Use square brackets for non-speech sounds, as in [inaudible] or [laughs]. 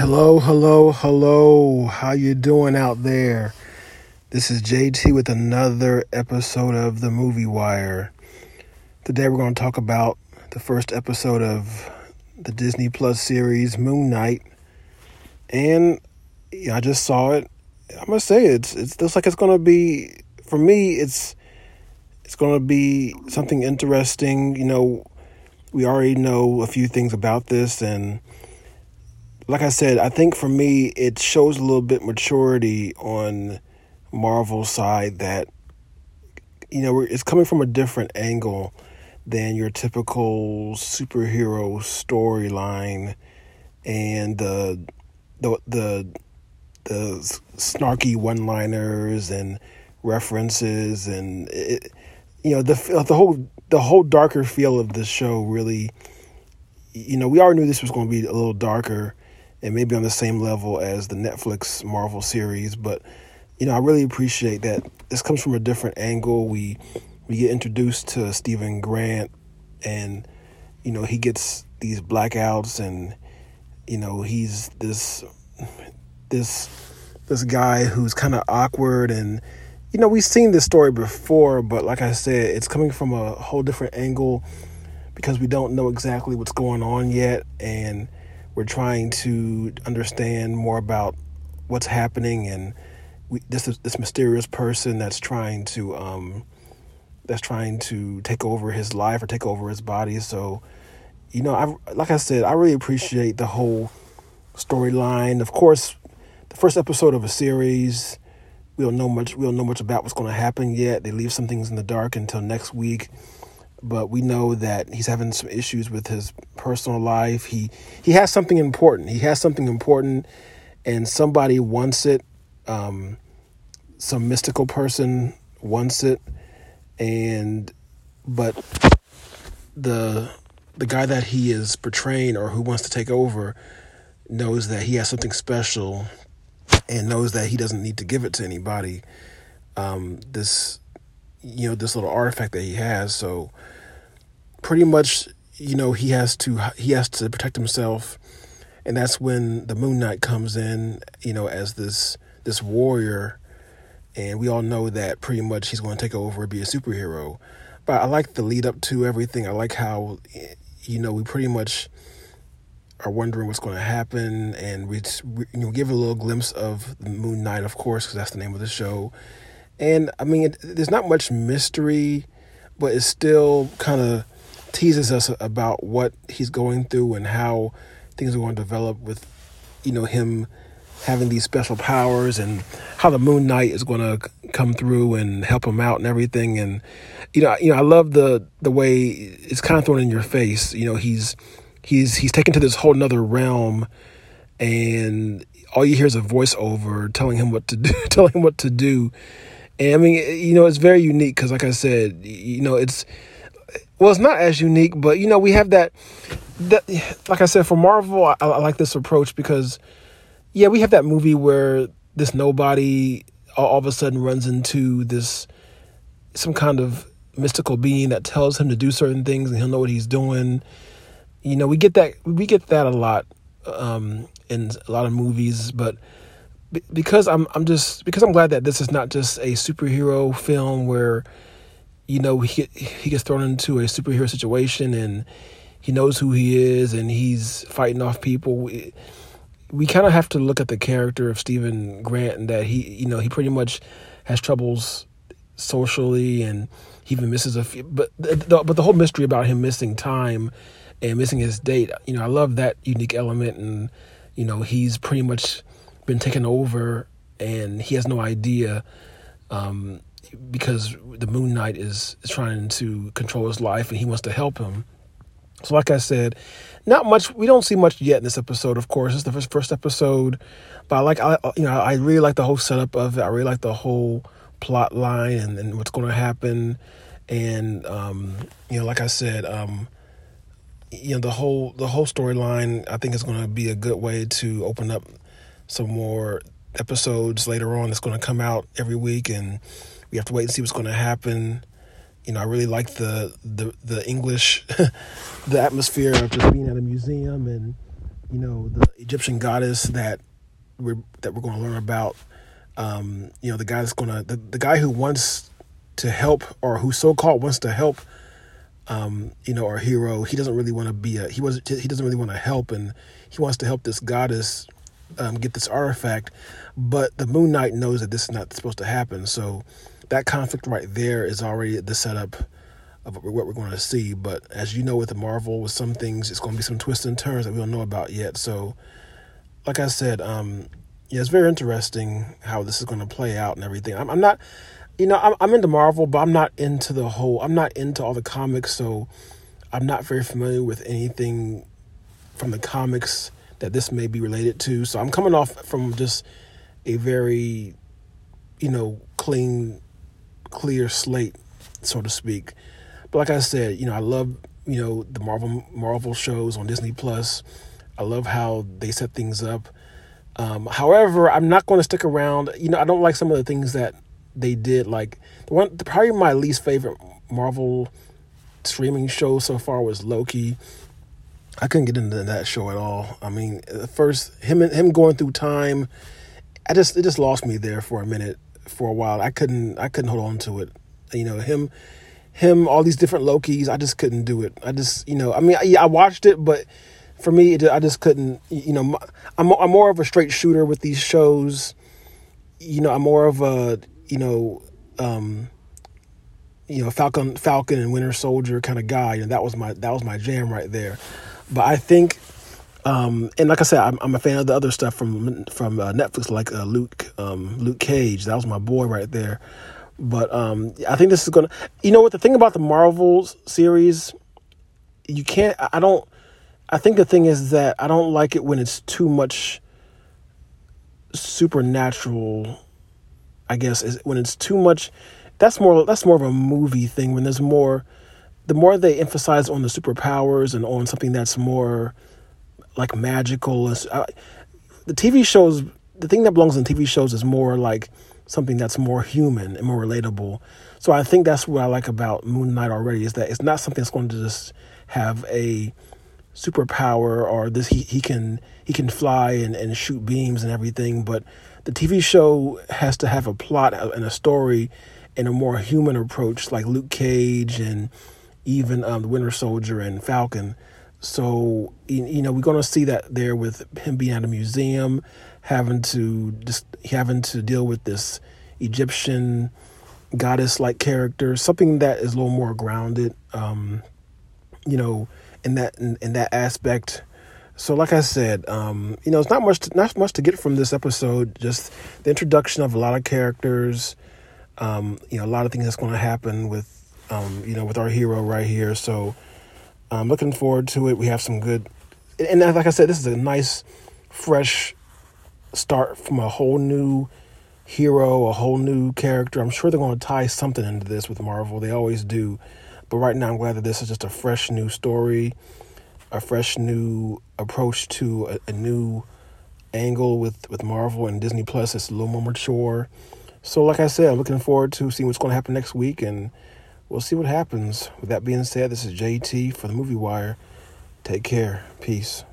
Hello, hello, hello. How you doing out there? This is JT with another episode of the Movie Wire. Today we're going to talk about the first episode of the Disney Plus series Moon Knight. And yeah, I just saw it. I must say it's it looks like it's going to be for me it's it's going to be something interesting, you know, we already know a few things about this and like I said, I think for me it shows a little bit maturity on Marvel's side that you know it's coming from a different angle than your typical superhero storyline and the the the the snarky one-liners and references and it, you know the the whole the whole darker feel of the show really you know we already knew this was going to be a little darker and maybe on the same level as the Netflix Marvel series. But you know, I really appreciate that this comes from a different angle. We we get introduced to Steven Grant, and you know he gets these blackouts, and you know he's this this this guy who's kind of awkward and you know we've seen this story before but like i said it's coming from a whole different angle because we don't know exactly what's going on yet and we're trying to understand more about what's happening and we, this this mysterious person that's trying to um, that's trying to take over his life or take over his body. So, you know, I like I said, I really appreciate the whole storyline. Of course, the first episode of a series, we don't know much. We don't know much about what's going to happen yet. They leave some things in the dark until next week but we know that he's having some issues with his personal life. He he has something important. He has something important, and somebody wants it. Um, some mystical person wants it, and but the the guy that he is portraying or who wants to take over knows that he has something special and knows that he doesn't need to give it to anybody. Um, this you know this little artifact that he has. So pretty much you know he has to he has to protect himself. And that's when the moon knight comes in you know as this this warrior. And we all know that pretty much he's going to take over and be a superhero. But i like the lead up to everything. I like how you know we pretty much are wondering what's going to happen. And we you know give a little glimpse of the moon knight of course because that's the name of the show and i mean it, there's not much mystery but it still kind of teases us about what he's going through and how things are going to develop with, you know, him having these special powers and how the Moon Knight is going to come through and help him out and everything. And you know, you know, I love the the way it's kind of thrown in your face. You know, he's he's he's taken to this whole nother realm, and all you hear is a voiceover telling him what to do, [laughs] telling him what to do. And I mean, you know, it's very unique because, like I said, you know, it's well, it's not as unique, but you know, we have that. That, like I said, for Marvel, I, I like this approach because, yeah, we have that movie where this nobody all, all of a sudden runs into this some kind of mystical being that tells him to do certain things and he'll know what he's doing. You know, we get that we get that a lot um, in a lot of movies, but because I'm I'm just because I'm glad that this is not just a superhero film where you know, he he gets thrown into a superhero situation and he knows who he is and he's fighting off people. We, we kind of have to look at the character of Steven Grant and that he, you know, he pretty much has troubles socially and he even misses a few. But the, but the whole mystery about him missing time and missing his date, you know, I love that unique element. And you know, he's pretty much been taken over and he has no idea. Um, because the Moon Knight is, trying to control his life and he wants to help him. So, like I said, not much. We don't see much yet in this episode. Of course, it's the first, first episode, but I like, I you know, I really like the whole setup of it. I really like the whole plot line and, and what's going to happen. And um, you know, like I said, um, you know, the whole the whole storyline. I think is going to be a good way to open up some more episodes later on. It's going to come out every week and we have to wait and see what's going to happen. You know, I really like the the the English, [laughs] the atmosphere of just being at a museum and you know, the Egyptian goddess that we're that we're going to learn about. Um, you know, the guy that's going to the, the guy who wants to help or who so called wants to help. Um, you know, our hero, he doesn't really want to be a he was he doesn't really want to help, and he wants to help this goddess um, get this artifact. But the Moon Knight knows that this is not supposed to happen, so that conflict right there is already the setup of what we're going to see. But as you know, with the Marvel, with some things, it's going to be some twists and turns that we don't know about yet. So, like I said, um, yeah, it's very interesting how this is going to play out and everything. I'm, I'm not, you know, I'm, I'm into Marvel, but I'm not into the whole. I'm not into all the comics, so I'm not very familiar with anything from the comics that this may be related to. So I'm coming off from just a very, you know, clean, clear slate, so to speak. But like I said, you know, I love you know the Marvel Marvel shows on Disney Plus. I love how they set things up. Um, however, I'm not going to stick around. You know, I don't like some of the things that they did. Like the one, probably my least favorite Marvel streaming show so far was Loki. I couldn't get into that show at all. I mean, first him him going through time, I just it just lost me there for a minute, for a while. I couldn't I couldn't hold on to it. You know him him all these different Lokis. I just couldn't do it. I just you know I mean I, I watched it, but for me it, I just couldn't. You know I'm I'm more of a straight shooter with these shows. You know I'm more of a you know. um you know Falcon Falcon and Winter Soldier kind of guy and that was my that was my jam right there. But I think, um, and like I said, I'm, I'm, a fan of the other stuff from from uh, Netflix, like uh, Luke um, Luke Cage. That was my boy right there. But um, I think this is gonna. You know what? The thing about the Marvel series, you can't. I don't. I think the thing is that I don't like it when it's too much supernatural. I guess is when it's too much. That's more. That's more of a movie thing. When there's more the more they emphasize on the superpowers and on something that's more like magical, uh, the TV shows, the thing that belongs in TV shows is more like something that's more human and more relatable. So I think that's what I like about Moon Knight already is that it's not something that's going to just have a superpower or this he, he can he can fly and, and shoot beams and everything, but the TV show has to have a plot and a story and a more human approach like Luke Cage and even um, the Winter Soldier and Falcon. So you know we're going to see that there with him being at a museum, having to just having to deal with this Egyptian goddess-like character, something that is a little more grounded. Um, you know, in that in, in, that aspect. So, like I said, um, you know, it's not much to, not much to get from this episode. Just the introduction of a lot of characters. Um, you know, a lot of things that's going to happen with um, you know, with our hero right here. So I'm looking forward to it. We have some good, and like I said, this is a nice, fresh start from a whole new hero, a whole new character. I'm sure they're going to tie something into this with Marvel. They always do. But right now, I'm glad that this is just a fresh new story, a fresh new approach to a, a new angle with, with Marvel and Disney Plus. It's a little more mature. So, like I said, I'm looking forward to seeing what's going to happen next week and we'll see what happens. With that being said, this is JT for the Movie Wire. Take care. Peace.